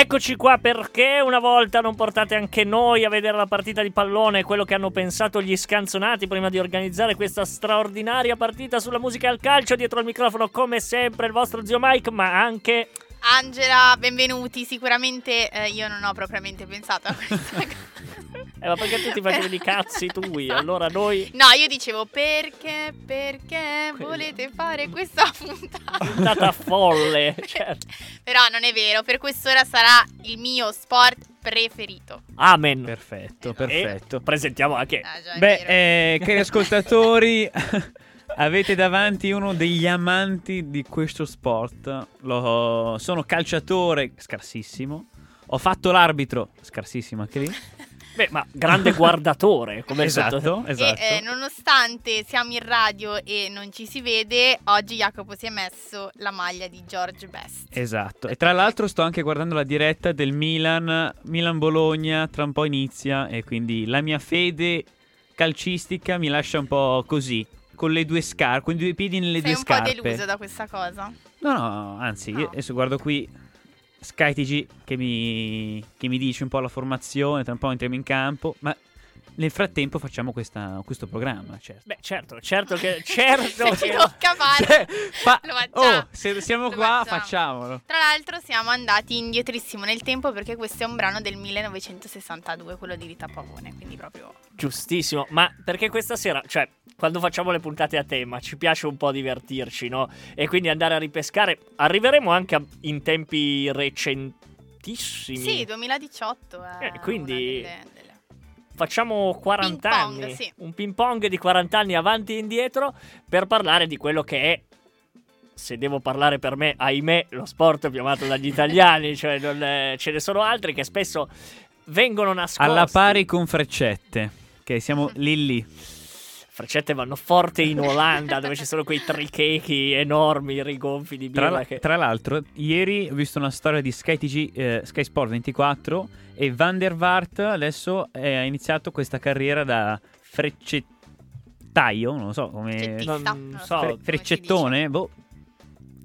Eccoci qua perché una volta non portate anche noi a vedere la partita di pallone, quello che hanno pensato gli scanzonati prima di organizzare questa straordinaria partita sulla musica e al calcio. Dietro al microfono, come sempre, il vostro zio Mike, ma anche. Angela, benvenuti. Sicuramente eh, io non ho propriamente pensato a questa cosa. Eh, ma perché tu ti facevi i cazzi tui? Allora noi. No, io dicevo perché, perché volete fare questa puntata? Puntata folle. Certo. Però non è vero, per quest'ora sarà il mio sport preferito. Amen. Perfetto, E perfetto. presentiamo anche. Ah, già, Beh, eh, cari ascoltatori, avete davanti uno degli amanti di questo sport. Lo- sono calciatore, scarsissimo. Ho fatto l'arbitro, scarsissimo anche lì. Beh, ma grande guardatore. Come esatto, sotto- esatto. E eh, nonostante siamo in radio e non ci si vede, oggi Jacopo si è messo la maglia di George Best. Esatto. E tra l'altro sto anche guardando la diretta del Milan, Milan-Bologna, tra un po' inizia e quindi la mia fede calcistica mi lascia un po' così, con le due scarpe, con i due piedi nelle Sei due un po' scarpe. deluso da questa cosa? No, no, anzi, No. io adesso guardo qui Sky TG che mi, che mi dice un po' la formazione, tra un po' entriamo in campo, ma nel frattempo facciamo questa- questo programma, certo. Beh, certo, certo che. Certo Se ci che. tocca fare. Cioè, fa- Lo facciamo. oh, se siamo Lo qua, facciamo. facciamolo. Tra l'altro siamo andati indietrissimo nel tempo perché questo è un brano del 1962, quello di Rita Pavone, quindi proprio... Giustissimo, ma perché questa sera, cioè, quando facciamo le puntate a tema, ci piace un po' divertirci, no? E quindi andare a ripescare. Arriveremo anche a- in tempi recentissimi. Sì, 2018 è Eh, quindi- delle- Facciamo 40 Ping pong, anni, sì. un ping pong di 40 anni avanti e indietro per parlare di quello che è, se devo parlare per me, ahimè, lo sport più amato dagli italiani, cioè non è- ce ne sono altri che spesso vengono nascosti. Alla pari con freccette, che siamo lì lì. Freccette vanno forte in Olanda dove ci sono quei trichechi enormi, rigonfi di Tra, birra la- che... tra l'altro, ieri ho visto una storia di Sky, TG, eh, Sky Sport 24 e Van der Vaart adesso eh, ha iniziato questa carriera da freccettaio, non lo so come... Non non so, freccettone, boh.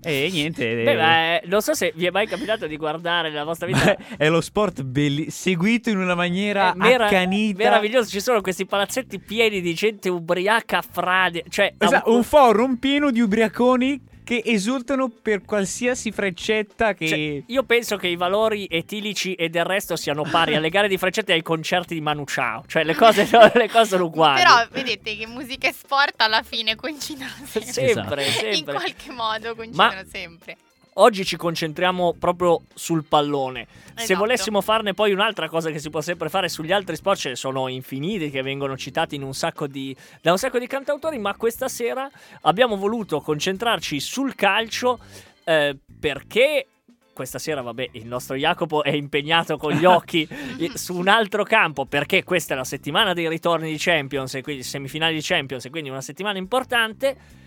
E niente. Beh, eh, ma, eh, non so se vi è mai capitato di guardare nella vostra vita. ma è lo sport belli- seguito in una maniera È mera- accanita. meraviglioso. Ci sono questi palazzetti pieni di gente ubriaca fradi. Cioè, Esatto, un- un forum pieno di ubriaconi che esultano per qualsiasi freccetta che... cioè, io penso che i valori etilici e del resto siano pari alle gare di freccette e ai concerti di Manu Chao. Cioè, le cose, le cose sono uguali. Però vedete che musica e sport alla fine coincidono sempre. sempre, Esatto. In sempre. qualche modo coincidono Ma- sempre. Oggi ci concentriamo proprio sul pallone. Se Esatto. volessimo farne poi un'altra cosa che si può sempre fare sugli altri sport, ce ne sono infiniti che vengono citati in un sacco di, da un sacco di cantautori, ma questa sera abbiamo voluto concentrarci sul calcio eh, perché questa sera, vabbè, il nostro Jacopo è impegnato con gli occhi su un altro campo perché questa è la settimana dei ritorni di Champions e quindi semifinali di Champions e quindi una settimana importante.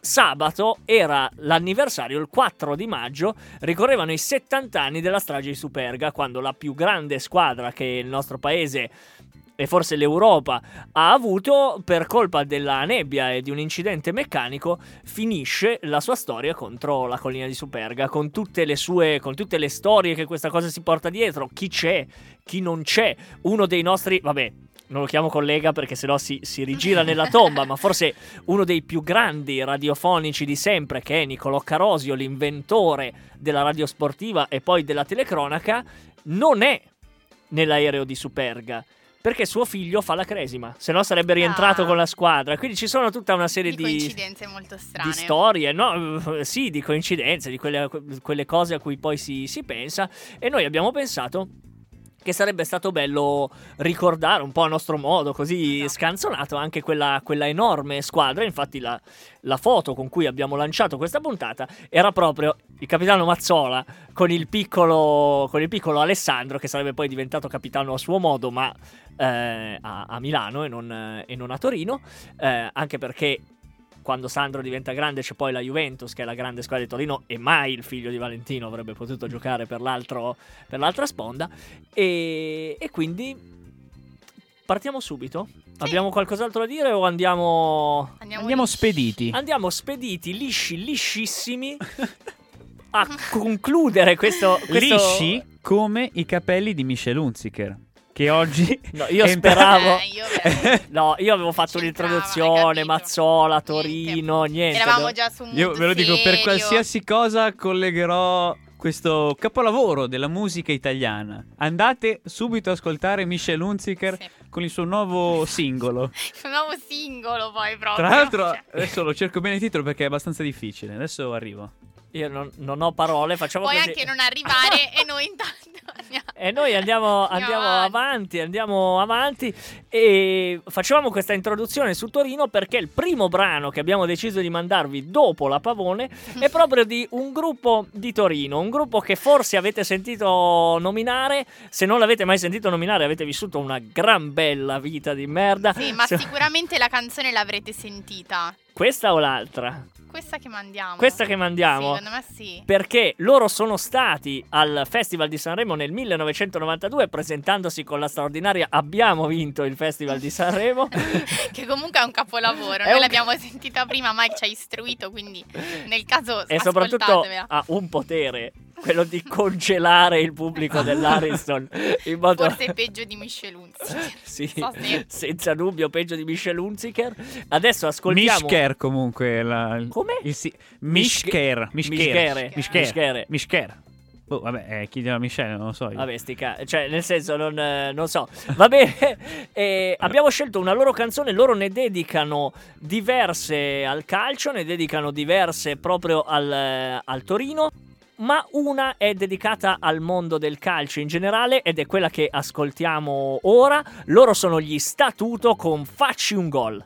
Sabato era l'anniversario, il 4 di maggio, ricorrevano i 70 anni della strage di Superga, quando la più grande squadra che il nostro paese e forse l'Europa ha avuto per colpa della nebbia e di un incidente meccanico finisce la sua storia contro la collina di Superga con tutte le sue con tutte le storie che questa cosa si porta dietro chi c'è chi non c'è uno dei nostri vabbè non lo chiamo collega perché sennò si, si rigira nella tomba, ma forse uno dei più grandi radiofonici di sempre, che è Niccolò Carosio, l'inventore della radiosportiva e poi della telecronaca, non è nell'aereo di Superga. Perché suo figlio fa la cresima, se no sarebbe rientrato Ah. con la squadra. Quindi ci sono tutta una serie Di di, coincidenze molto di strane. storie, no? Eh, Sì, di coincidenze, di quelle, quelle cose a cui poi si, si pensa. E noi abbiamo pensato che sarebbe stato bello ricordare un po' a nostro modo, così Esatto. scanzonato, anche quella, quella enorme squadra. Infatti, la, la foto con cui abbiamo lanciato questa puntata era proprio il capitano Mazzola con il piccolo, con il piccolo Alessandro, che sarebbe poi diventato capitano a suo modo, ma eh, a, a Milano e non, e non a Torino. eh, anche perché quando Sandro diventa grande c'è poi la Juventus che è la grande squadra di Torino e mai il figlio di Valentino avrebbe potuto giocare per, l'altro, per l'altra sponda. E, e quindi partiamo subito. Abbiamo qualcos'altro da dire o andiamo Andiamo, Andiamo spediti. andiamo spediti lisci liscissimi a concludere questo, questo... Lisci come i capelli di Michel Hunziker. Che oggi. No, io speravo Eh, io no io avevo fatto C'entrava, un'introduzione? Mazzola Torino niente, Eravamo do- già su un Io ve lo dico, per serio. qualsiasi cosa collegherò questo capolavoro della musica italiana. Andate subito ad ascoltare Michel Hunziker Sì. con il suo nuovo singolo. Un nuovo singolo poi proprio. Tra l'altro, Cioè, adesso lo cerco bene il titolo perché è abbastanza difficile. Adesso arrivo. Io non, non ho parole facciamo puoi così anche non arrivare e noi intanto andiamo. E noi andiamo, Andiamo andiamo avanti, andiamo avanti e facevamo questa introduzione su Torino perché il primo brano che abbiamo deciso di mandarvi dopo la Pavone è proprio di un gruppo di Torino, un gruppo che forse avete sentito nominare, se non l'avete mai sentito nominare avete vissuto una gran bella vita di merda. Sì, ma Se- sicuramente la canzone l'avrete sentita. Questa o l'altra? Questa che mandiamo. Questa che mandiamo. Sì, secondo me sì. perché loro sono stati al Festival di Sanremo nel 1992 presentandosi con la straordinaria Abbiamo vinto il Festival di Sanremo. che comunque è un capolavoro. È Noi un- l'abbiamo sentita prima, Mike ci ha istruito, quindi nel caso e soprattutto ha un potere, quello di congelare il pubblico dell'Ariston in modo Forse è peggio di Michel Hunziker. sì, so se- senza dubbio peggio di Michel Hunziker. Adesso ascoltiamo Mishker comunque. La, Come? Il, si- Mishker. Mishker. Mischere. Mishker. Mischere. Mishker. Boh, vabbè, eh, chi della Michele non lo so io. Vabbè, sti ca- cioè, nel senso, non, eh, non so. Va bene, eh, abbiamo scelto una loro canzone, loro ne dedicano diverse al calcio, ne dedicano diverse proprio al, eh, al Torino. Ma una è dedicata al mondo del calcio in generale ed è quella che ascoltiamo ora. Loro sono gli Statuto con Facci un gol.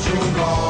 what you want.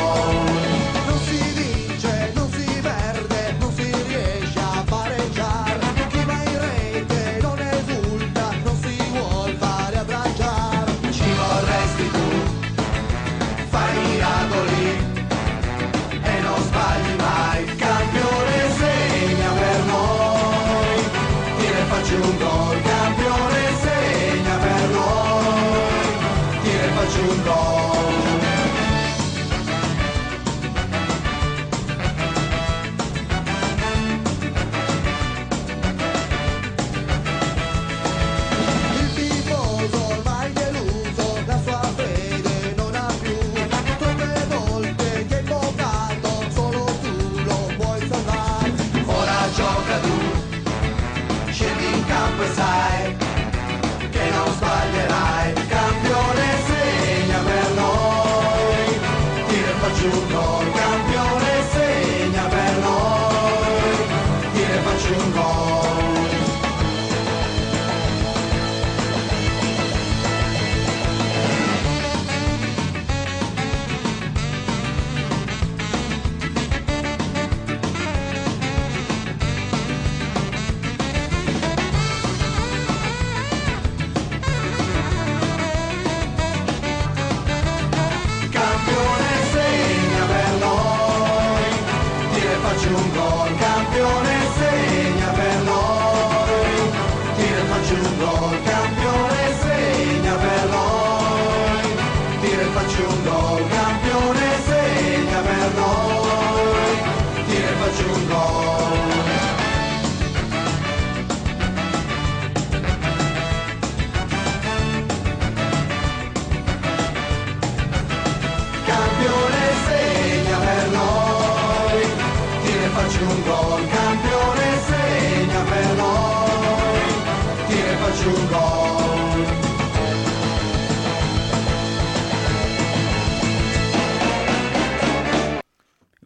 Faccio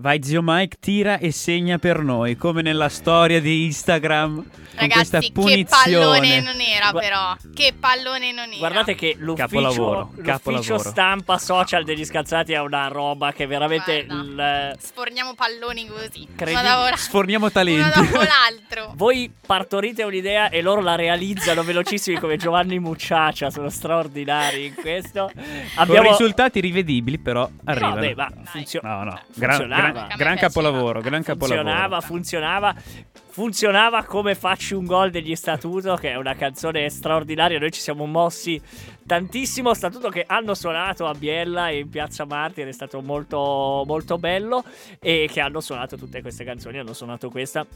Vai zio Mike, tira e segna per noi, come nella storia di Instagram. Con questa Ragazzi, che pallone non era però. Che pallone non era. Guardate che l'ufficio, Capolavoro, l'ufficio capolavoro. stampa social degli scazzati è una roba che veramente il- Sforniamo palloni così. Credi- Uno Sforniamo uno talenti. dopo l'altro. voi partorite un'idea e loro la realizzano velocissimi come Giovanni Mucciaccia, sono straordinari in questo. Con Abbiamo risultati rivedibili, però arrivano. Vabbè, ma funzio- No, no, gran, funzionava. gran- gran capolavoro, gran capolavoro. funzionava, funzionava. Funzionava come Facci un gol degli Statuto, che è una canzone straordinaria. Noi ci siamo mossi tantissimo. Statuto che hanno suonato a Biella e in Piazza Martire, è stato molto, molto bello. E che hanno suonato tutte queste canzoni. Hanno suonato questa.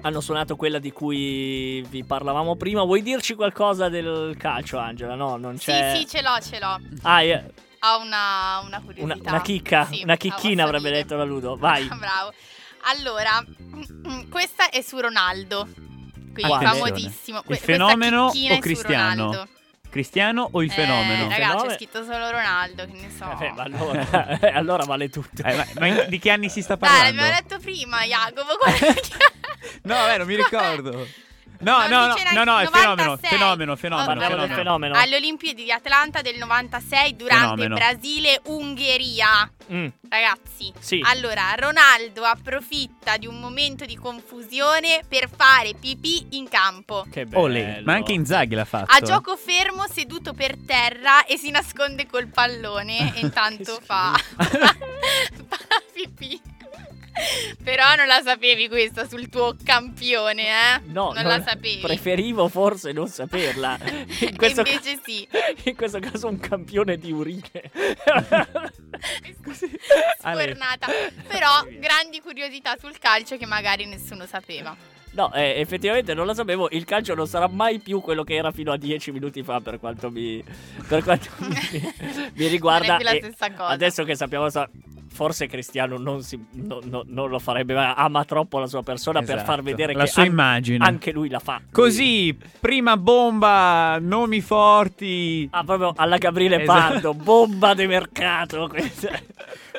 Hanno suonato quella di cui vi parlavamo prima. Vuoi dirci qualcosa del calcio, Angela? No, non c'è. Sì, sì, ce l'ho, ce l'ho. Ah, eh, Ho una, una una, curiosità. una chicca, Sì, una chicchina avrebbe detto la Ludo. Vai. Bravo. Allora, questa è su Ronaldo. Quindi Attenzione. famosissimo. Il Que- fenomeno o Cristiano? Cristiano o il Eh, fenomeno? ragazzi, Fenomeno. c'è scritto solo Ronaldo, che ne so. Eh, ma allora, eh, allora vale tutto. Eh, ma, ma di che anni si sta Dai, parlando? l'abbiamo detto prima, Jacopo. No, vabbè, non mi ricordo. No, no, no, no, no, è 96. fenomeno, fenomeno, fenomeno, fenomeno. fenomeno. Alle Olimpiadi di Atlanta del 96 durante. Brasile-Ungheria. Mm, Ragazzi, Sì. allora Ronaldo approfitta di un momento di confusione per fare pipì in campo. che bello. Olè, ma anche Inzaghi l'ha fatto. A gioco fermo, seduto per terra e si nasconde col pallone e intanto fa... fa la pipì. Però non la sapevi questa sul tuo campione, eh? No, non, la sapevi. Preferivo forse non saperla. In questo, invece sì. in questo caso un campione di urine. Ale. Sfornata. Però grandi curiosità sul calcio che magari nessuno sapeva. No, eh, effettivamente non lo sapevo. Il calcio non sarà mai più quello che era fino a dieci minuti fa, per quanto mi, per quanto mi, mi riguarda. Non E. Adesso che sappiamo, sa- forse Cristiano non, si- no- no- non lo farebbe, ma ama troppo la sua persona per Esatto, far vedere la che sua an- immagine. anche lui la fa. Così, prima bomba, nomi forti. Ah, proprio alla Gabriele Esatto. Pardo, bomba di mercato. questa.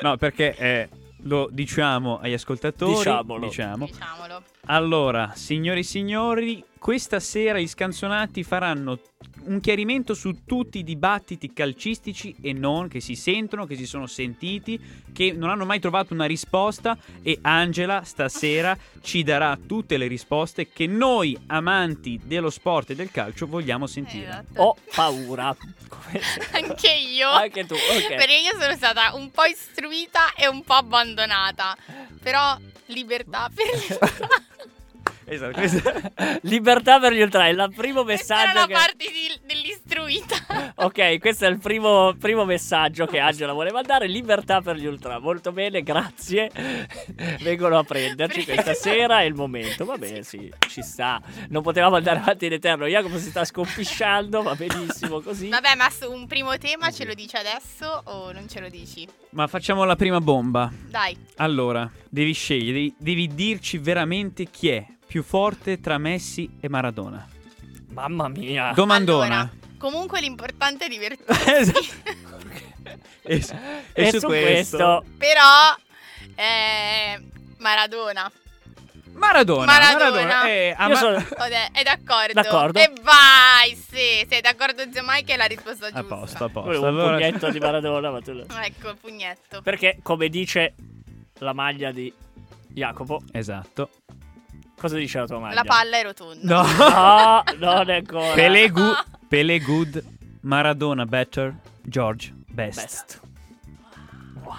No, perché eh, lo diciamo agli ascoltatori. Diciamolo. Diciamo. Diciamolo. Allora, signori e signori, questa sera gli scanzonati faranno un chiarimento su tutti i dibattiti calcistici e non che si sentono, che si sono sentiti, che non hanno mai trovato una risposta e Angela stasera ci darà tutte le risposte che noi amanti dello sport e del calcio vogliamo sentire. Esatto. Ho paura. Anche io. Anche tu, ok. Perché io sono stata un po' istruita e un po' abbandonata. Però libertà per Esatto, questa- Libertà per gli ultra, è il primo Questa era messaggio la che... parte di- dell'istruita. Ok, questo è il primo, primo messaggio che Angela vuole mandare. Libertà per gli ultra. Molto bene, grazie. Vengono a prenderci Prego. questa sera. È il momento. Va bene, sì, ci sta. Non potevamo andare avanti in eterno. Jacopo si sta scompisciando. Va benissimo così. Vabbè, ma su un primo tema ce lo dici adesso o non ce lo dici? Ma facciamo la prima bomba. Dai. Allora, devi scegliere, devi, devi dirci veramente chi è più forte tra Messi e Maradona. Mamma mia. Domandona. Allora, comunque l'importante è divertirsi. Esatto. e, su- e e su su questo, questo Però eh, Maradona. Maradona, Maradona. Maradona, eh, Io ama- sono- Vabbè, è d'accordo. D'accordo. E vai, sì, sei d'accordo zio Mike è la risposta giusta. a posto, a posto. un Allora- pugnetto di Maradona. ma tu lo- Ecco, il pugnetto. Perché, come dice la maglia di Jacopo, Esatto. Cosa dice la tua maglia? La palla è rotonda. No. No, non è ancora. Pelé, gu- Pelé good, Maradona better, George best. Best. Wow.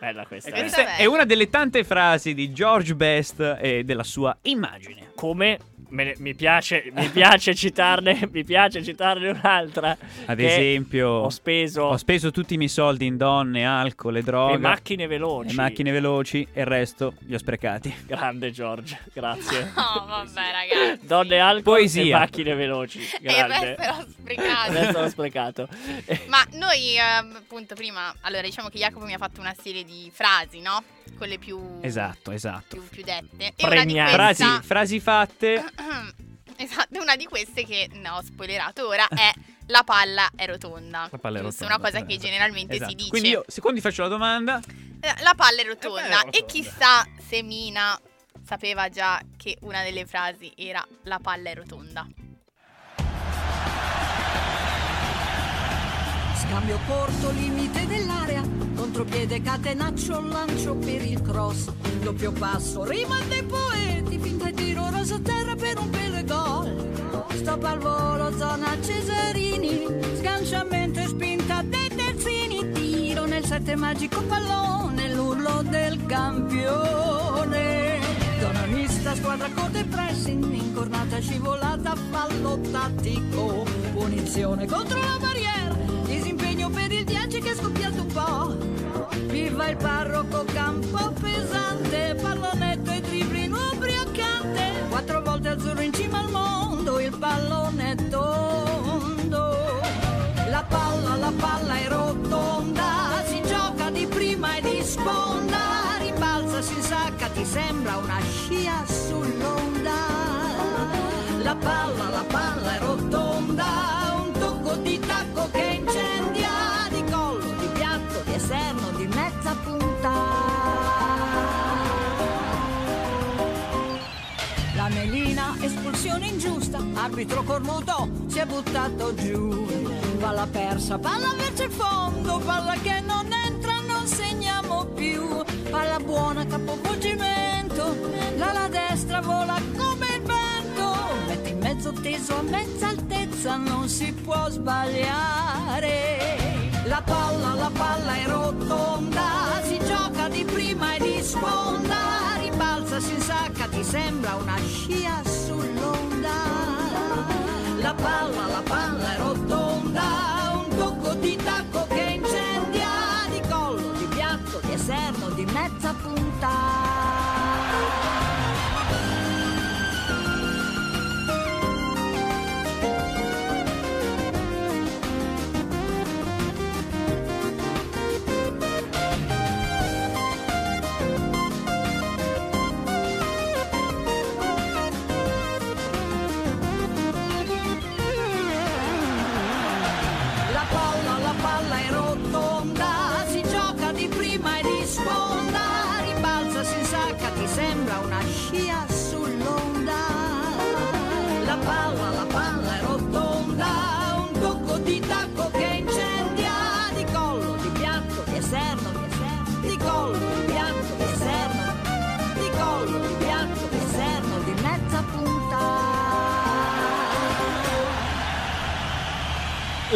Bella questa. E eh. Questa questa è una delle tante frasi di George Best e della sua immagine. Come me ne- mi, piace, mi piace citarne, mi piace citarne un'altra. Ad esempio, ho speso ho speso tutti i miei soldi in donne, alcol e droga. le macchine veloci. le macchine veloci e il resto li ho sprecati. Grande George, grazie. No, vabbè, ragazzi. Donne alcol Poesia. e macchine veloci. E il Grande. resto l'ho sprecato. Il resto l'ho sprecato. Ma noi, ehm, appunto, prima, allora diciamo che Jacopo mi ha fatto una serie di frasi, no? Quelle più, Esatto, esatto. più, più dette. E di Frasi, queste, frasi fatte. esatto, una di queste che ne ho spoilerato ora è la palla è rotonda. La palla è Giusto? rotonda, Una cosa che esatto. generalmente Esatto. si dice. Quindi io, secondo ti faccio la domanda. Eh, La palla è rotonda. palla è rotonda. E chissà se Mina sapeva già che una delle frasi era la palla è rotonda. Scambio corto, limite dell'area, contropiede, catenaccio, lancio per il cross, doppio passo, rima dei poeti, finta e tiro, raso terra per un pelo gol. Stop al volo, zona Cesarini, sganciamento e spinta dei terzini, tiro nel sette magico pallone, l'urlo del campione. Zona mista, squadra corta e pressing, incornata scivolata, fallo tattico, punizione contro la barriera, disimpegno per il 10 che è scoppiato un po'. Viva il parroco, campo pesante, pallonetto e dribbling ubriacante, quattro volte azzurro in cima al mondo, il pallone è tondo. La palla, la palla è rotonda, si gioca di prima e di sponda, ribalza, si insacca, ti sembra una scia sull'onda. La palla, la palla mezza punta. La melina, espulsione ingiusta, arbitro cornuto, si è buttato giù. Palla persa, palla verso il fondo, palla che non entra, non segniamo più. Palla buona, capovolgimento, l'ala destra vola come il vento. Metti in mezzo teso a mezza altezza, non si può sbagliare. La palla, la palla è rotonda, si gioca di prima e di sponda, ribalza, si insacca, ti sembra una scia sull'onda. La palla, la palla è rotonda, un tocco di tacco che incendia, di collo, di piatto, di esterno, di mezza punta.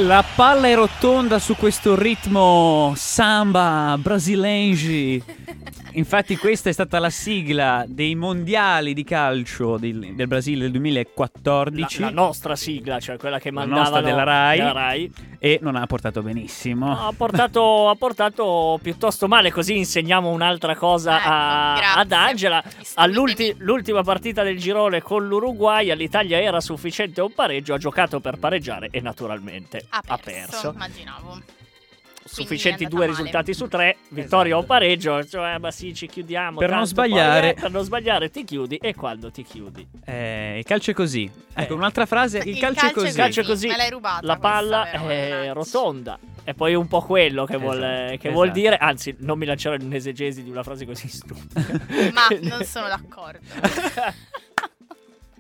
La palla è rotonda su questo ritmo samba brasilengi. Infatti questa è stata la sigla dei mondiali di calcio del, del Brasile del La, 2014 la nostra sigla, cioè quella che La nostra della Rai. della Rai. e non ha portato benissimo. Ha portato, ha portato piuttosto male, così insegniamo un'altra cosa Ecco, a- ad Angela. All'ultima partita del girone con l'Uruguay, all'Italia era sufficiente un pareggio, ha giocato per pareggiare e naturalmente Ha ha perso, perso. immaginavo. Sufficienti due male. risultati su tre, vittoria o pareggio, cioè ma sì ci chiudiamo. Per non tanto poi, sbagliare. eh, per non sbagliare ti chiudi e quando ti chiudi. Eh, il calcio è così. Ecco, Eh. un'altra frase. Il, Il calcio, calcio è così. calcio è così, Me l'hai rubata la palla questa, è rotonda. E poi un po' quello che, vuol, Esatto, che vuol esatto. dire, anzi, non mi lancerò in un'esegesi di una frase così stupida. Ma non sono d'accordo.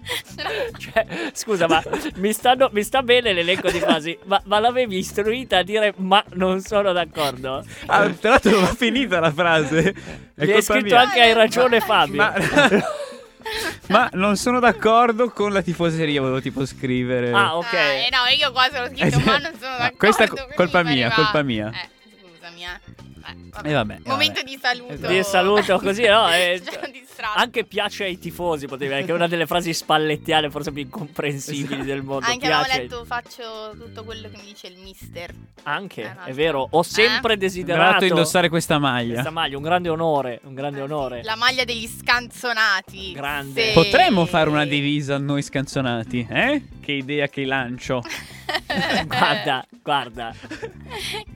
Cioè, scusa, ma mi, stanno- mi sta bene l'elenco di frasi, ma, ma l'avevi istruita a dire ma non sono d'accordo? Ah, tra l'altro non va finita la frase. È Mi hai scritto mia. anche hai ragione Fabio. Ma, ma non sono d'accordo con la tifoseria, volevo tipo scrivere. Ah, ok. Ah, eh, no, io quasi ho scritto, ma non sono d'accordo. questa è colpa mi mia, pareva- colpa mia. Eh, scusami, eh. Eh, vabbè. E vabbè. Momento vabbè. di saluto. Di saluto così, no? eh, Ci hanno distratto. anche piace ai tifosi, potevi che è una delle frasi spallettiane forse più incomprensibili del mondo. Anche avevo piace. letto, faccio tutto quello che mi dice il mister. Anche, Eh, no, è vero, ho sempre Eh? desiderato indossare questa maglia. questa maglia, un grande onore, un grande onore. La maglia degli scanzonati. Grande. Sì. Potremmo fare una divisa noi scanzonati, eh? Che idea che lancio. Guarda, guarda,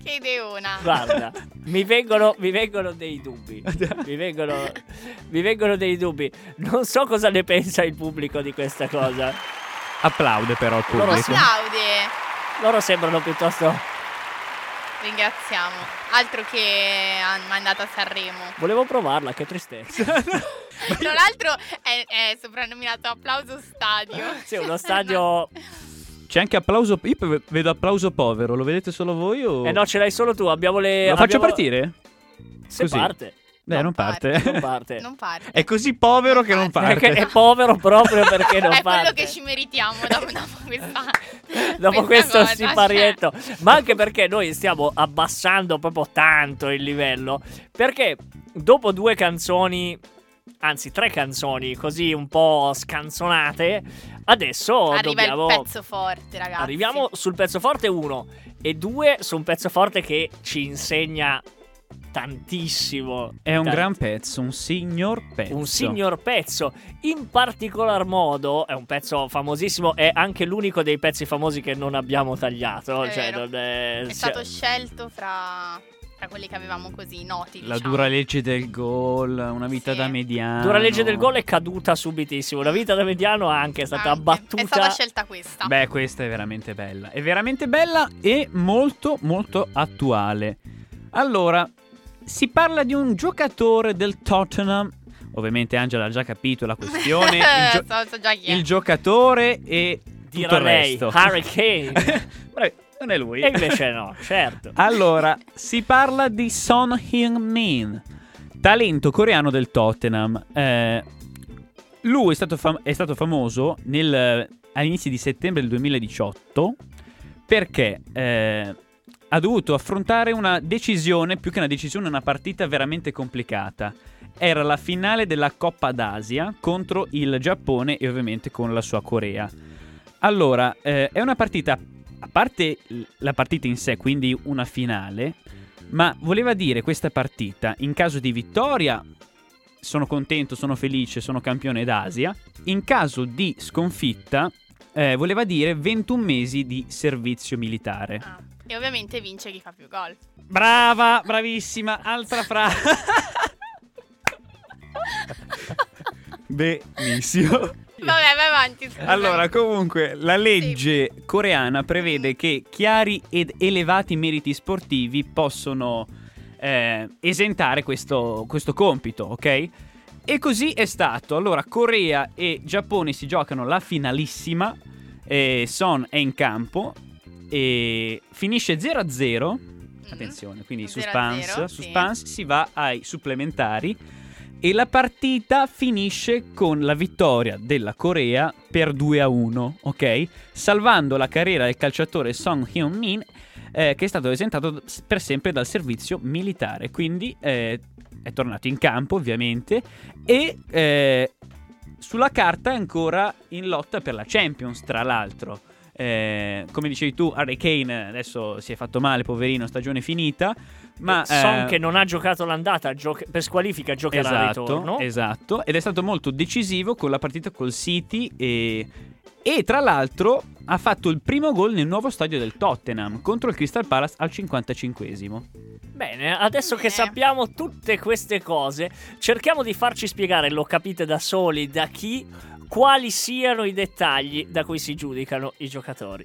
che ideona. guarda, mi vengono, mi vengono dei dubbi. Mi vengono, mi vengono dei dubbi. Non so cosa ne pensa il pubblico di questa cosa. Applaude però il Loro pubblico. Applaude. Loro sembrano piuttosto. Ringraziamo. Altro che mandato a Sanremo. Volevo provarla, che tristezza. Tra l'altro è, è soprannominato Applauso Stadio. Sì, uno stadio. C'è anche applauso. Io vedo applauso povero, lo vedete solo voi o. Eh no, ce l'hai solo tu. Abbiamo le. Lo faccio abbiamo- partire? Se Così. parte. Beh, non, non parte. parte. Non parte. Non parte. È così povero che non parte. Perché è povero proprio perché non è parte. quello che ci meritiamo dopo, dopo questa. Dopo questa questo cosa, siparietto, ma anche perché noi stiamo abbassando proprio tanto il livello. Perché dopo due canzoni, anzi tre canzoni così un po' scanzonate, adesso Arriva dobbiamo. il pezzo forte, ragazzi. Arriviamo sul pezzo forte uno e due su un pezzo forte che ci insegna tantissimo. È un Tant- gran pezzo, un signor pezzo. un signor pezzo. In particolar modo, è un pezzo famosissimo, è anche l'unico dei pezzi famosi che non abbiamo tagliato. È cioè, non è, È stato scelto fra, fra quelli che avevamo così noti. La diciamo. dura legge del gol, una vita Sì. da mediano. Dura legge del gol è caduta subitissimo. La vita da mediano anche è stata Anche. abbattuta. È stata scelta questa. Beh, questa è veramente bella. È veramente bella e molto, molto attuale. Allora, si parla di un giocatore del Tottenham. Ovviamente Angela ha già capito la questione. il, gio- so, so già chi è. il giocatore e Dirà tutto il lei, resto. Harry Kane. Non è lui. e invece no, certo. Allora, si parla di Son Heung-min, talento coreano del Tottenham. Eh, lui è stato, fam- è stato famoso nel- all'inizio di settembre del 2018 perché eh, ha dovuto affrontare una decisione, più che una decisione, una partita veramente complicata. Era la finale della Coppa d'Asia contro il Giappone e ovviamente con la sua Corea. Allora, eh, è una partita, a parte la partita in sé, quindi una finale, ma voleva dire questa partita, in caso di vittoria, sono contento, sono felice, sono campione d'Asia, in caso di sconfitta, eh, voleva dire 21 mesi di servizio militare. Ah, E ovviamente vince chi fa più gol. Brava, bravissima, altra frase. Benissimo. Vabbè, vai avanti. scusami. Allora, comunque, la legge coreana prevede che chiari ed elevati meriti sportivi possono eh, esentare questo, questo compito, ok? E così è stato. Allora, Corea e Giappone si giocano la finalissima. e Son è in campo e finisce 0-0. Attenzione, quindi 0 a suspense, 0, sì. suspense si va ai supplementari e la partita finisce con la vittoria della Corea per 2 a 1, ok? Salvando la carriera del calciatore Song Hyun-min eh, che è stato esentato per sempre dal servizio militare, quindi eh, è tornato in campo ovviamente e eh, sulla carta è ancora in lotta per la Champions tra l'altro. Eh, come dicevi tu, Harry Kane adesso si è fatto male, poverino, stagione finita. Ma Son eh, che non ha giocato l'andata, gioca- per squalifica giocherà al esatto, ritorno. esatto, ed è stato molto decisivo con la partita col City e, e tra l'altro ha fatto il primo gol nel nuovo stadio del Tottenham contro il Crystal Palace al 55esimo. Bene, adesso che Bene. sappiamo tutte queste cose, cerchiamo di farci spiegare, lo capite da soli, da chi, quali siano i dettagli da cui si giudicano i giocatori.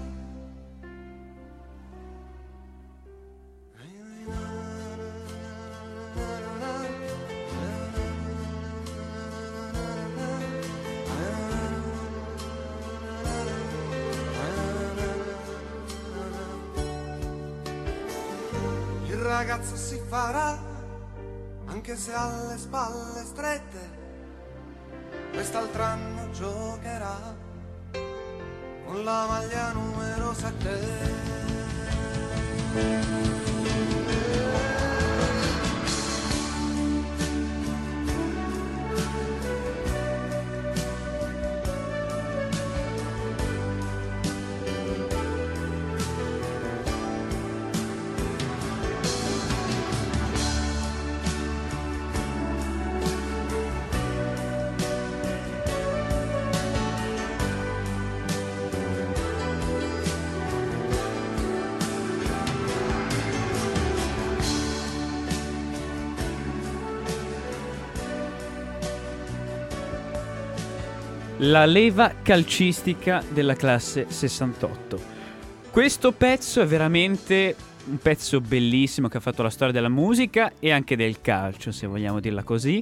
ragazzo si farà, anche se ha le spalle strette. Quest'altro anno giocherà con la maglia numero 7. La leva calcistica della classe 68. Questo pezzo è veramente un pezzo bellissimo che ha fatto la storia della musica e anche del calcio, se vogliamo dirla così.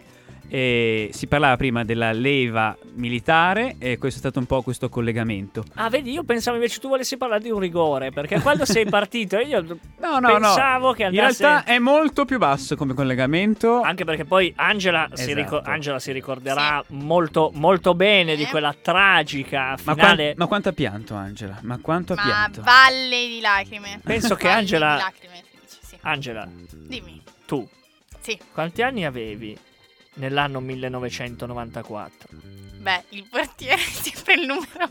E si parlava prima della leva militare e questo è stato un po' questo collegamento. Ah, vedi, io pensavo invece tu volessi parlare di un rigore, perché quando sei partito io No, no, pensavo no. che In andasse... realtà è molto più basso come collegamento. Anche perché poi Angela, si, Esatto. ricor- Angela si ricorderà molto, molto bene di Eh. quella tragica Ma, finale. quan- ma quanto ha pianto Angela? Ma quanto ha Ma pianto? valle di lacrime. Penso che Valle Angela- di lacrime, si sì. Angela, Dimmi. tu Sì. quanti anni avevi nell'anno 1994? Beh, il portiere è sempre il numero.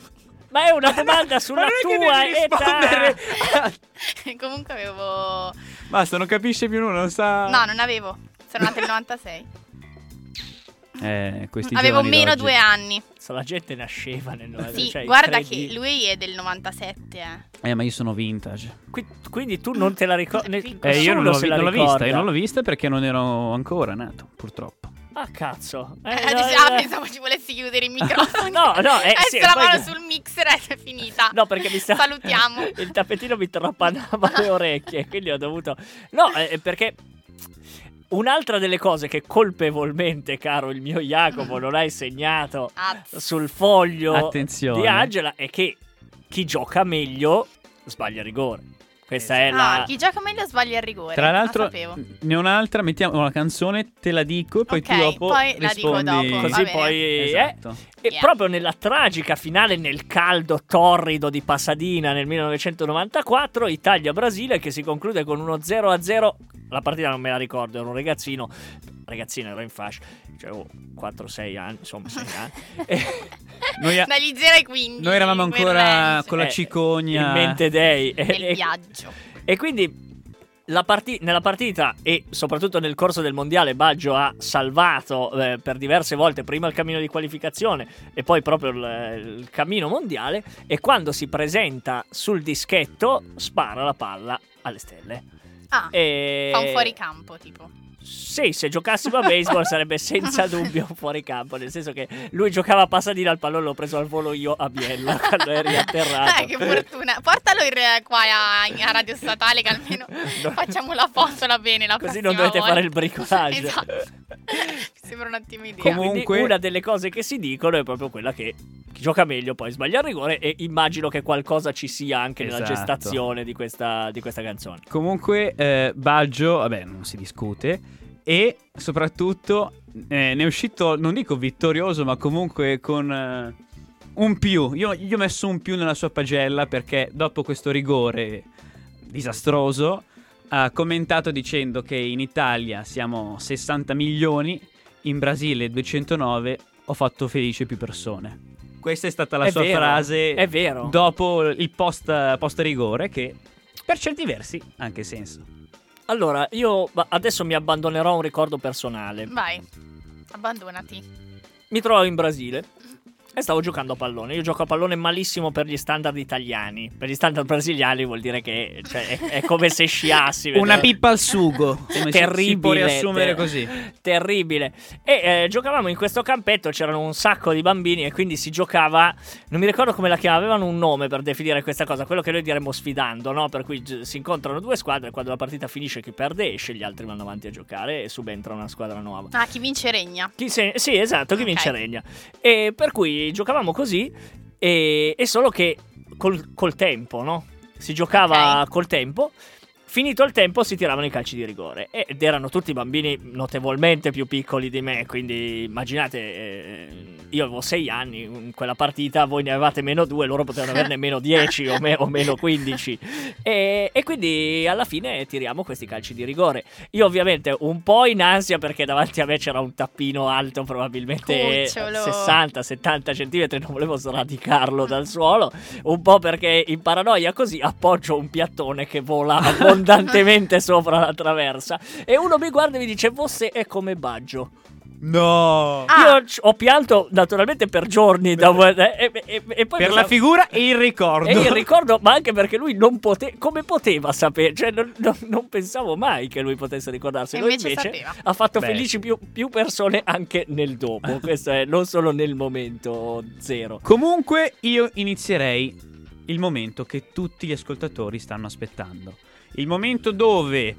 Ma è una domanda sulla Ma non è che tua età. Comunque avevo. Basta, non capisce più nulla, non sa. No, non avevo. Sono nata nel 96. Eh, questi avevo meno d'oggi. due anni. Se la gente nasceva nel 90, Sì, cioè, guarda che lui è del 97. Eh. Eh, ma io sono vintage. Qui- quindi tu non te la ricordi? Eh, io non l'ho, se vi- la non l'ho vista, io non l'ho vista perché non ero ancora nato, purtroppo. Ah, cazzo. Eh, Eh, no, ah, no. pensavo ci volessi chiudere i microfoni. No, no, eh, sì, la mano sul mixer e è finita. No, perché mi sta... Salutiamo. Il tappetino mi trapannava le orecchie, quindi ho dovuto... No, eh, perché... Un'altra delle cose che colpevolmente, caro il mio Jacopo, non hai segnato sul foglio Attenzione. di Angela è che chi gioca meglio sbaglia il rigore. Questa è la... Ah, chi gioca meglio sbaglia il rigore. Tra La l'altro, sapevo. ne ho un'altra, mettiamo una canzone, te la dico e poi tu Ok, dopo poi la dico rispondi. dopo, Così poi... eh, Esatto. E Yeah. proprio nella tragica finale, nel caldo torrido di Pasadena nel 1994, Italia-Brasile che si conclude con uno 0-0. La partita non me la ricordo, ero un ragazzino, ragazzino ero in fascia, cioè avevo 4-6 anni, insomma 6 anni. E- Noi, a- Dagli 0 ai 15. noi eravamo ancora con la eh, cicogna. in mente dei. E, Nel e- viaggio. e quindi parti- nella partita e soprattutto nel corso del mondiale Baggio ha salvato eh, per diverse volte prima il cammino di qualificazione e poi proprio il, il cammino mondiale e quando si presenta sul dischetto spara la palla alle stelle. Ah, E... fa un fuoricampo, tipo. Sì, se giocassimo a baseball sarebbe senza dubbio un fuoricampo, nel senso che lui giocava a Pasadena, il pallone l'ho preso al volo io a Biella quando è riatterrato. Eh, che fortuna. Portalo re- qua a, a Radio Statale che almeno No. facciamo la fotola bene la Così non dovete volta. fare il bricolage. esatto. Sembra un'ottima idea. Comunque- Quindi una delle cose che si dicono è proprio quella che chi gioca meglio poi sbaglia il rigore e immagino che qualcosa ci sia anche nella Esatto. gestazione di questa, di questa canzone. Comunque, eh, Baggio, vabbè, non si discute. E soprattutto eh, ne è uscito, non dico vittorioso, ma comunque con eh, un più. Io gli ho messo un più nella sua pagella perché dopo questo rigore disastroso ha commentato dicendo che in Italia siamo 60 milioni, in Brasile 209, ho fatto felice più persone. Questa è stata la È sua vero, frase è vero. dopo il post, post rigore che per certi versi ha anche senso. Allora, io adesso mi abbandonerò a un ricordo personale. Vai, abbandonati. Mi trovo in Brasile e stavo giocando a pallone. Io gioco a pallone malissimo per gli standard italiani. Per gli standard brasiliani vuol dire che cioè, è, è come se sciassi. Una pippa al sugo. come si- Si può terribile. riassumere ter- così. Terribile. E eh, giocavamo in questo campetto, c'erano un sacco di bambini e quindi si giocava, non mi ricordo come la chiamavano, avevano un nome per definire questa cosa, quello che noi diremmo sfidando, no? Per cui si incontrano due squadre, quando la partita finisce chi perde esce, gli altri vanno avanti a giocare e subentra una squadra nuova. Ah, chi vince regna. Chi se- sì, esatto, chi Ok. vince regna. E per cui giocavamo così, e, e solo che col, col tempo, no? Si giocava Ok. col tempo. Finito il tempo si tiravano i calci di rigore ed erano tutti bambini notevolmente più piccoli di me, quindi immaginate, eh, io avevo 6 anni in quella partita, voi ne avevate meno 2, loro potevano averne meno 10 o, me- o meno 15 e, e quindi alla fine tiriamo questi calci di rigore. Io ovviamente un po' in ansia perché davanti a me c'era un tappino alto probabilmente Cucciolo. 60-70 centimetri, non volevo sradicarlo dal suolo, un po' perché in paranoia così appoggio un piattone che vola abbondantemente sopra la traversa e uno mi guarda e mi dice Vosse è come Baggio. No. Ah. Io ho pianto naturalmente per giorni da- e, e- e- poi Per la sa- figura e il ricordo. e il ricordo, ma anche perché lui non poteva. Come poteva sapere? Cioè, non, non- non pensavo mai che lui potesse ricordarsi. E Lui invece invece ha fatto Beh. felici più, più persone anche nel dopo. Questo è non solo nel momento zero. Comunque io inizierei il momento che tutti gli ascoltatori stanno aspettando. Il momento dove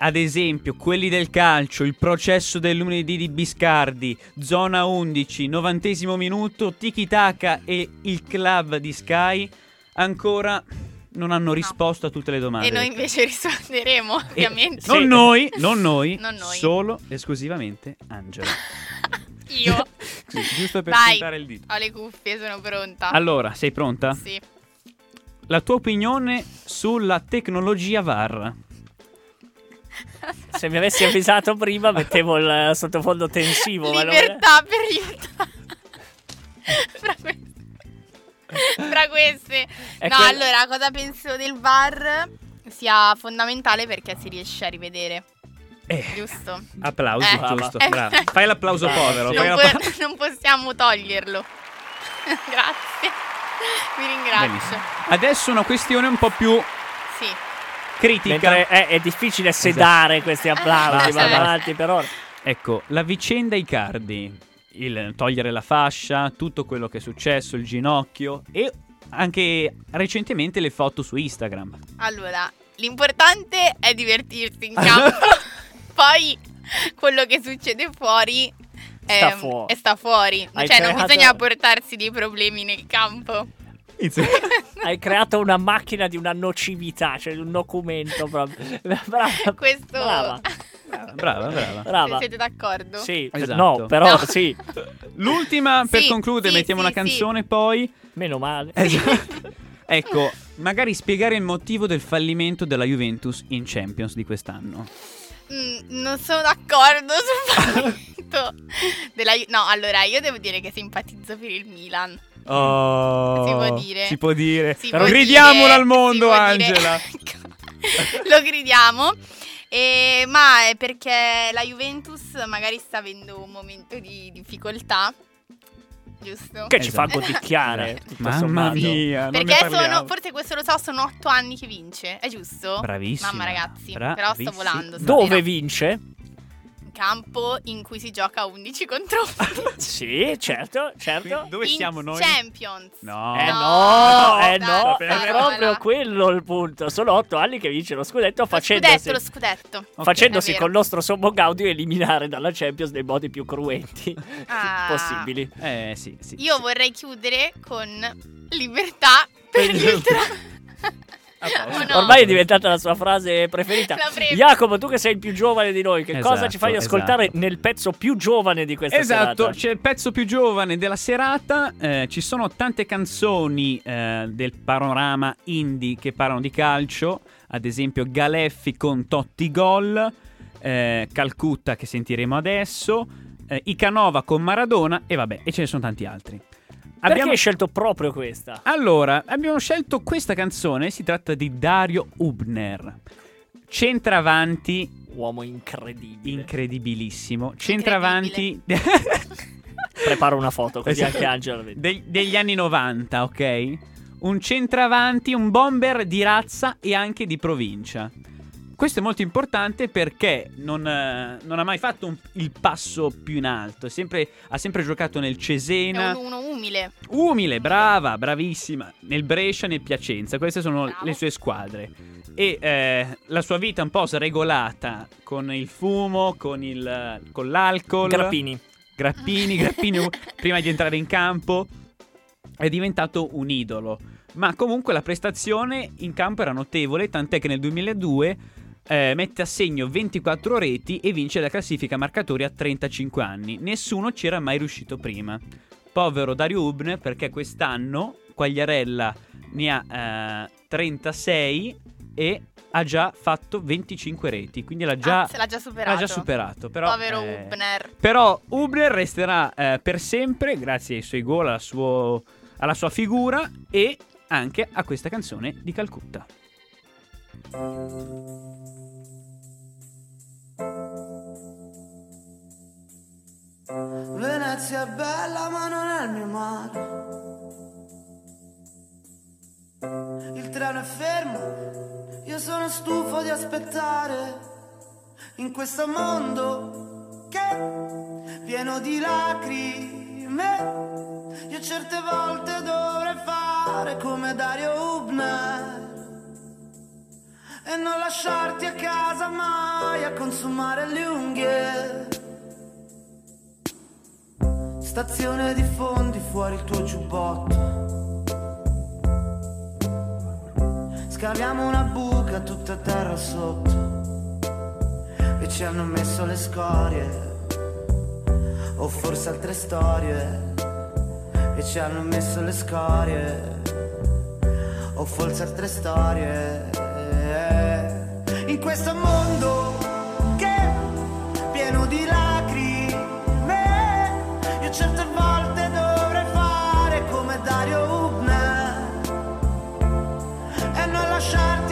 ad esempio, quelli del calcio, il processo del lunedì di Biscardi, zona 11, novantesimo minuto, Tiki Taka e il club di Sky, ancora non hanno risposto a tutte le domande. E noi invece risponderemo, E- ovviamente. Non noi, non noi, Non noi. solo esclusivamente Angela. Io Sì, giusto per Vai. puntare il dito. ho le cuffie, sono pronta. Allora, sei pronta? Sì. La tua opinione sulla tecnologia VAR? Se mi avessi avvisato prima, mettevo il sottofondo tensivo. ma non- Libertà per aiutare. Fra queste. Fra queste. No, quel- allora, cosa penso del VAR sia fondamentale perché si riesce a rivedere, Eh, giusto? applausi, Eh. giusto. Eh. brava. Fai l'applauso povero. fai Non, l'appla- po- non possiamo toglierlo. Grazie. Vi ringrazio. Benissimo. Adesso una questione un po' più Sì. critica. Mentre è, è difficile sedare questi applausi, vanno basta. avanti per ora. Ecco, la vicenda Icardi, il togliere la fascia, tutto quello che è successo, il ginocchio e anche recentemente le foto su Instagram. Allora, l'importante è divertirsi in campo. Poi quello che succede fuori Sta è, fuori. e sta fuori. Hai cioè, non creato- bisogna portarsi dei problemi nel campo. Hai creato una macchina di una nocività, cioè un documento proprio. Brava. Questo. Brava. Brava, brava. Brava. Siete d'accordo? Sì, Esatto. no, però No. sì, L'ultima per Sì, concludere, sì, mettiamo sì, una canzone poi. meno male. Esatto. ecco, magari spiegare il motivo del fallimento della Juventus in Champions di quest'anno. Mm, non sono d'accordo sul fallimento della No, allora io devo dire che simpatizzo per il Milan. Oh, Si può dire. Si può dire. Si Però può gridiamolo dire- al mondo, Angela. Lo gridiamo. E- ma è perché la Juventus magari sta avendo un momento di difficoltà. Giusto? Che ci fa Esatto. godicchiare. tutto Mamma sommato. mia, non ne Perché sono, forse questo lo so, sono otto anni che vince, è giusto? Bravissima, Mamma ragazzi, però sto bravissima. volando. Dove stasera. vince? In campo in cui si gioca 11 contro 11. Sì, certo, certo. Qui- Dove in siamo noi? Champions. No. Eh No, no, eh no, è proprio quello il punto. Sono otto anni che vince lo scudetto Lo facendosi, scudetto, lo scudetto. facendosi È vero. col nostro sommo Gaudio eliminare dalla Champions nei modi più cruenti Ah. possibili. Eh sì, sì. Io sì. vorrei chiudere con libertà per gli ultra. No? Ormai è diventata la sua frase preferita. Jacopo, tu che sei il più giovane di noi, che cosa Esatto, ci fai ascoltare esatto. nel pezzo più giovane di questa Esatto, serata? c'è il pezzo più giovane della serata, eh, ci sono tante canzoni eh, del panorama indie che parlano di calcio, ad esempio Galeffi con Totti Gol, eh, Calcutta che sentiremo adesso, eh, Icanova con Maradona e vabbè, e ce ne sono tanti altri. Perché Abbiamo- hai scelto proprio questa? Allora, abbiamo scelto questa canzone, si tratta di Dario Hubner, centravanti Uomo incredibile. incredibilissimo, centravanti... Preparo una foto così Esatto. anche Angela la vede. De- degli anni 90, ok? Un centravanti, un bomber di razza e anche di provincia. Questo è molto importante perché non, eh, non ha mai fatto un- il passo più in alto, è sempre- ha sempre giocato nel È Cesena, un uno umile. umile, brava, bravissima, nel Brescia, nel Piacenza, queste sono Bravo. le sue squadre. E eh, la sua vita un po' sregolata con il fumo, con, il, con l'alcol. Grappini. Grappini, Grappini prima di entrare in campo è diventato un idolo. Ma comunque la prestazione in campo era notevole, tant'è che nel 2002 eh, mette a segno 24 reti e vince la classifica marcatori a 35 anni. Nessuno ci era mai riuscito prima. Povero Dario Ubner perché quest'anno Quagliarella ne ha eh, 36 e ha già fatto 25 reti, quindi l'ha già, Ah, l'ha già superato. l'ha già superato. Però, Povero eh, Hubner. però Hubner resterà eh, per sempre, grazie ai suoi gol, alla, suo- alla sua figura e anche a questa canzone di Calcutta. Venezia è bella ma non è il mio mare. Il treno è fermo, io sono stufo di aspettare in questo mondo che pieno di lacrime. Io certe volte dovrei fare come Dario Hubner E non lasciarti a casa mai a consumare le unghie. Stazione di fondi fuori il tuo giubbotto. Scaviamo una buca tutta terra sotto. E ci hanno messo le scorie. O forse altre storie. E ci hanno messo le scorie. O forse altre storie. In questo mondo che è pieno di lacrime. Io certe volte dovrei fare come Dario Ubner e non lasciarti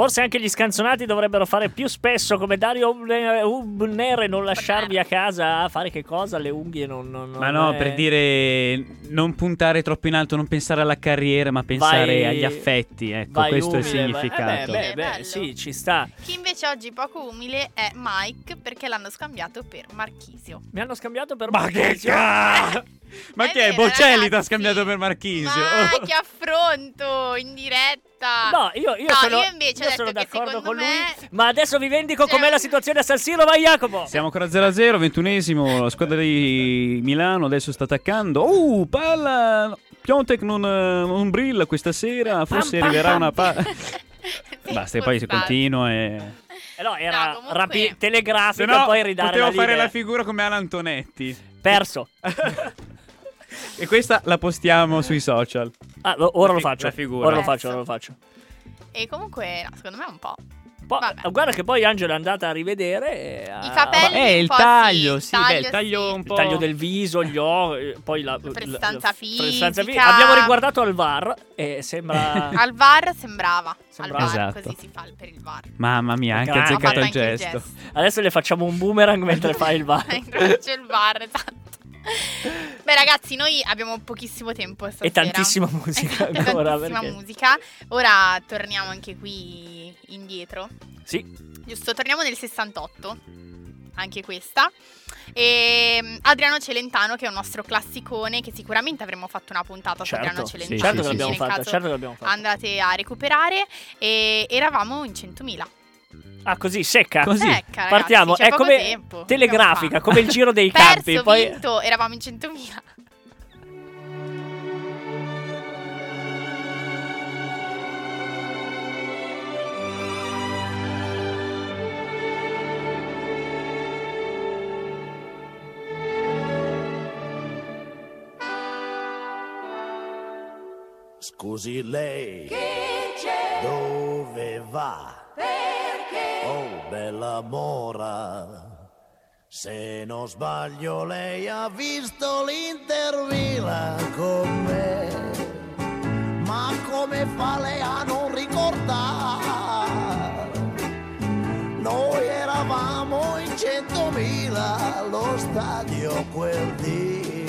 Forse anche gli scanzonati dovrebbero fare più spesso come Dario Ubner e non lasciarvi a casa a fare che cosa? Le unghie non... non- Ma non no, è- per dire non puntare troppo in alto, non pensare alla carriera, ma pensare Vai- agli affetti. Ecco, vai questo è il umile, vai- significato. Eh beh, beh, beh, sì, ci sta. Chi invece oggi poco umile è Mike perché l'hanno scambiato per Marchisio. Mi hanno scambiato per Ma che Marchisio. ca- Ma È che è? vero, Bocelli ti ha scambiato per Marchisio? Ma che affronto in diretta. No, io, io No, sono, io invece io sono d'accordo con lui. me- Ma adesso vi vendico Cioè- com'è la situazione a San Siro, vai Jacopo! Siamo ancora 0-0, 21esimo, la squadra di Milano adesso sta attaccando. Uh, palla! Piontek non, eh, non brilla questa sera, forse Pam, arriverà pam. una palla. Basta, e poi si continua e... Eh no, era No, comunque- rapi- telegrafico no, poi ridare potevo la fare la figura come Alan Tonetti. Perso. E questa la postiamo sui social. Ah, lo- ora lo faccio. la figura. Ora lo faccio, ora lo faccio. E comunque, no, secondo me è un po'. Poi- Vabbè. guarda che poi Angela è andata a rivedere. e ha- I capelli Eh, un il po' taglio, sì, beh, il taglio sì. un Il po'... taglio del viso, gli occhi, poi la, la- prestanza la- fisica. fi- Abbiamo riguardato al VAR e sembra. Al VAR sembrava. Sembrava. Al VAR, Esatto. così si fa per il VAR. Mamma mia, anche. Ha azzeccato fatto il anche il gesto. Adesso le facciamo un boomerang mentre fai il VAR. Incrocio il VAR, esatto. Beh, ragazzi, noi abbiamo pochissimo tempo stasera. E tantissima musica Esatto, ancora, tantissima perché- musica. Ora torniamo anche qui indietro. Sì, Giusto, torniamo nel 68. Anche questa. E mm, Adriano Celentano, che è un nostro classicone, che sicuramente avremmo fatto una puntata su Adriano certo. Sì, Celentano. certo che sì, quindi nel fatta. caso Certo che l'abbiamo fatta. Andate a recuperare. E eravamo in 100.000. Ah, così, secca. Così. Ecca, ragazzi, Partiamo. c'è È come tempo. telegrafica, come il giro dei Perso, campi. Poi... vinto, eravamo in 100.000. Scusi lei, dove va? Perché? Oh, bella mora, se non sbaglio lei ha visto l'Intervilla con me, ma come fa lei a non ricordare? Noi eravamo stadio quel dì.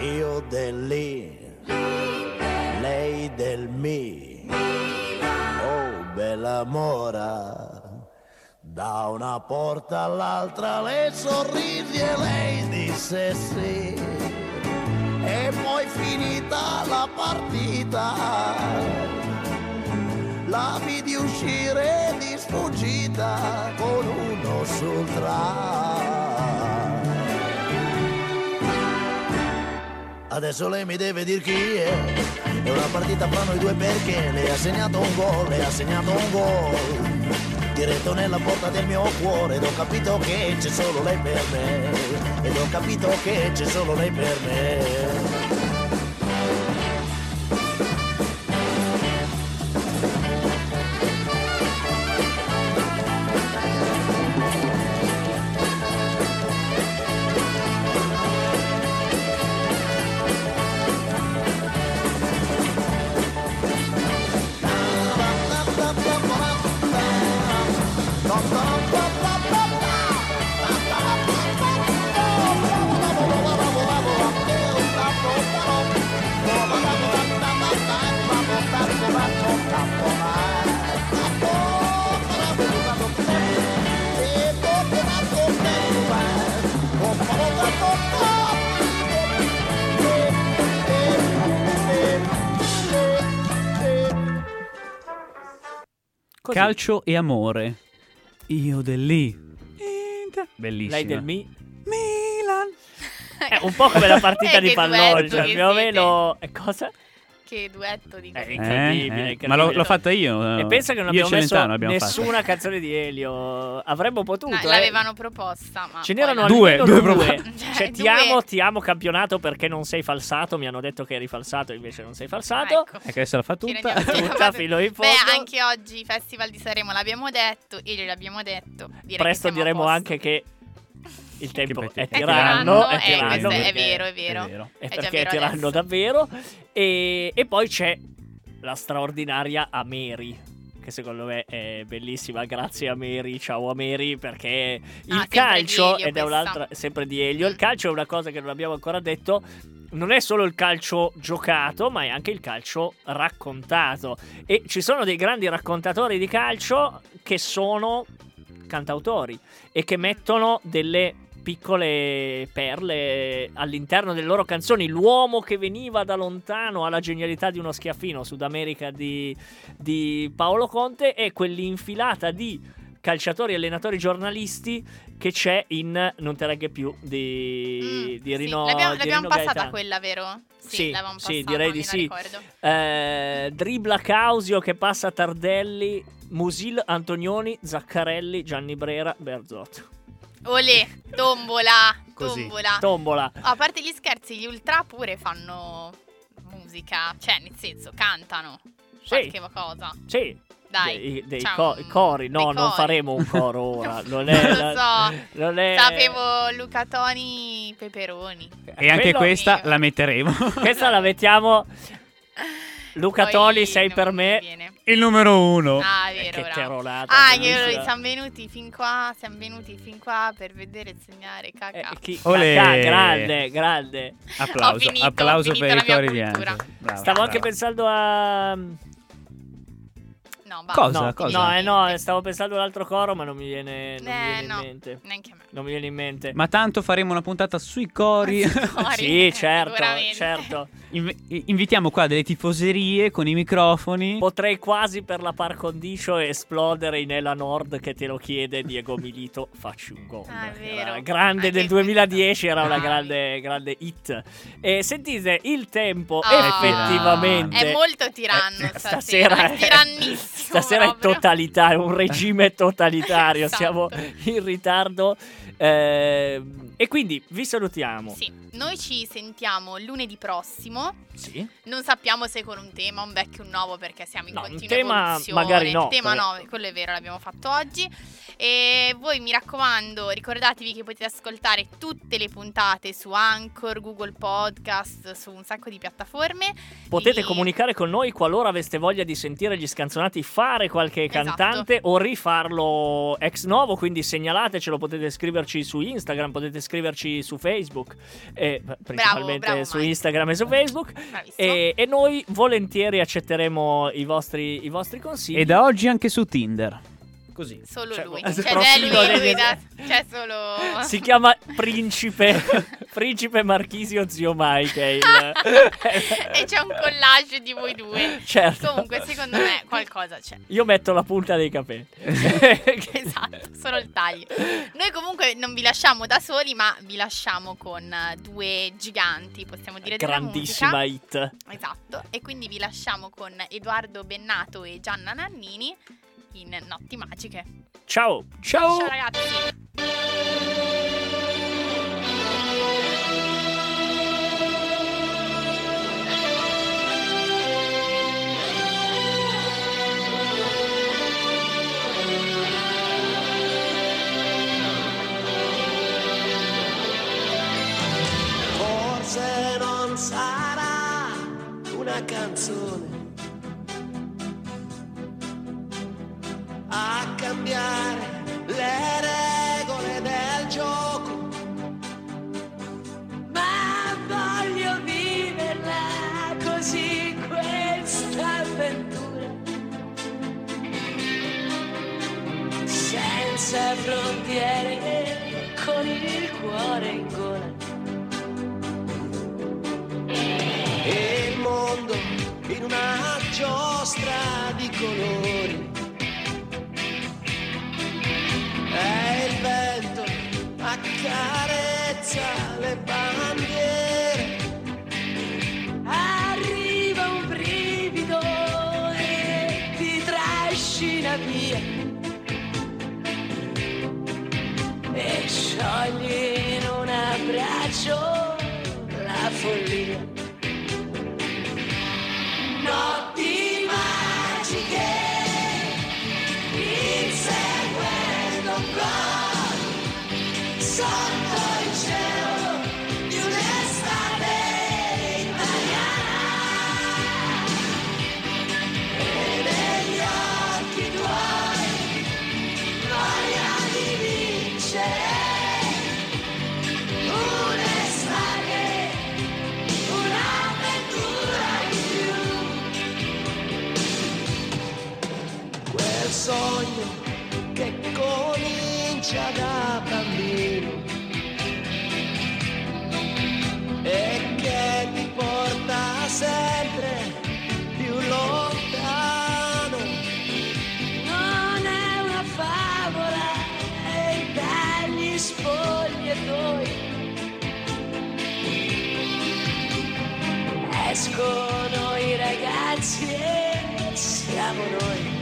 Io del lì, lei del mi. Bella mora. Da una porta all'altra le sorrisi e lei disse sì. E poi finita la partita, la vidi uscire di sfuggita con uno sul tram. Adesso lei mi deve dire chi è. È una partita fra noi due perché lei ha segnato un gol, lei ha segnato un gol. Diretto nella porta del mio cuore ed ho capito che c'è solo lei per me. Ed ho capito che c'è solo lei per me. Così. Calcio e amore. Io del lì. Inter. Bellissima. Lei del mi. Milan. È un po' come la partita Eh, di pallone, cioè più o meno... E cosa? Che duetto di Eh, eh, incredibile, Eh, eh. incredibile. Ma l'ho, l'ho fatta io. E pensa che non io abbiamo messo nessuna canzone di Elio. Avremmo potuto, No, eh. l'avevano proposta, ma Ce n'erano Due, almeno due due. proposte. Cioè, ti Due. amo, ti amo campionato perché non sei falsato. Mi hanno detto che eri falsato, invece non sei falsato. Ecco. E che adesso la fa tutta. Tutta fino in fondo. Beh, anche oggi Festival di Sanremo l'abbiamo detto, ieri l'abbiamo detto. Direi Presto diremo anche che il tempo è è tiranno. tiranno, È tiranno. è vero, è vero. È vero. è È perché vero tiranno adesso. davvero. E, e poi c'è la straordinaria Ameri. Che secondo me è bellissima. Grazie a Mary. Ciao a Mary. Perché il Ah, calcio, ed è un'altra, sempre di Elio. Il Mm. calcio è una cosa che non abbiamo ancora detto. Non è solo il calcio giocato, ma è anche il calcio raccontato. E ci sono dei grandi raccontatori di calcio che sono cantautori e che mettono delle piccole perle all'interno delle loro canzoni. L'uomo che veniva da lontano alla genialità di uno schiaffino, Sud America di, di Paolo Conte, e quell'infilata di calciatori, allenatori, giornalisti che c'è in Non te regge più di, Mm, di sì. Rino L'abbiamo, di l'abbiamo Rino passata Gaetano. quella, vero? Sì, sì, passata, direi di sì. Eh, Dribla Causio che passa Tardelli, Musil, Antonioni, Zaccarelli, Gianni Brera, Berzotto. Olè, tombola, Così. tombola. Tombola. a parte gli scherzi, gli ultra pure fanno musica, cioè nel senso cantano Sì. qualche cosa. Sì. Dai, dei, dei c'è co- un- cori. No, dei non cori. faremo un coro ora. Non è. Non lo la- so. non è- Sapevo Luca Toni Peperoni. E anche Quello- questa Io. la metteremo. Questa la mettiamo. Luca Poi Toni, sei per me. Il numero uno. Ah, è Eh, vero, che bravo. caronata, Ah, che siamo venuti fin qua, siamo venuti fin qua per vedere insegnare Eh, caca. chi- Olè. Cacà, grande, grande. Applauso, Ho finito, applauso per la i. Brava, Stavo anche brava. pensando a. No, basta. Cosa? No, cosa? no, eh, no, stavo pensando ad un altro coro, ma non mi viene, non mi Eh, viene no, in mente. neanche a me. Non mi viene in mente. Ma tanto faremo una puntata sui cori. Cori, sì, certo, sicuramente. certo. Inv- invitiamo qua delle tifoserie con i microfoni. Potrei quasi per la par condicio esplodere in Ela Nord che te lo chiede Diego Milito, facci un gol. Ah, Era vero. grande Anche del questo. 2010, era una Bravi. grande, grande hit. E sentite, il tempo Ah. effettivamente... È molto tiranno Eh, stasera. stasera è tirannissimo. Stasera è totalitario, un regime totalitario, Esatto. siamo in ritardo. Ehm, e quindi vi salutiamo. Sì, noi ci sentiamo lunedì prossimo. Sì. Non sappiamo se con un tema, un vecchio o un nuovo, perché siamo in No, un continua tema evoluzione. magari no, Il tema perché- no, quello è vero, l'abbiamo fatto oggi. E voi mi raccomando, ricordatevi che potete ascoltare tutte le puntate su Anchor, Google Podcast, su un sacco di piattaforme. Potete Li- comunicare con noi qualora aveste voglia di sentire gli scanzonati fare qualche Esatto. cantante o rifarlo ex novo, quindi segnalatecelo, potete scriverci su Instagram, potete scriverci su Facebook, eh, principalmente bravo, su Mike. Instagram e su Facebook. E, e noi volentieri accetteremo i vostri, i vostri consigli. E da oggi anche su Tinder. Così. Solo Cioè, lui. Cioè, profilo non è lui, lui da- c'è solo... Si chiama Principe Principe Marchisio Zio il- e c'è un collage di voi due. Certo. Comunque, secondo me qualcosa c'è. Io metto la punta dei capelli. Esatto, solo il taglio. Noi comunque non vi lasciamo da soli, ma vi lasciamo con due giganti, possiamo dire Grandissima hit. Esatto, e quindi vi lasciamo con Edoardo Bennato e Gianna Nannini in Notti Magiche. Ciao. Ciao. Ciao ragazzi. Forse non sarà una canzone a cambiare le regole del gioco, ma voglio viverla così questa avventura, senza frontiere, con il cuore in gola. e il mondo in una giostra di colori. Accarezza le bandiere. Escono i ragazzi e siamo noi.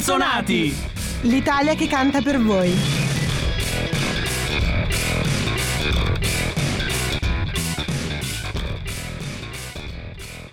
Gli scanzonati! L'Italia che canta per voi.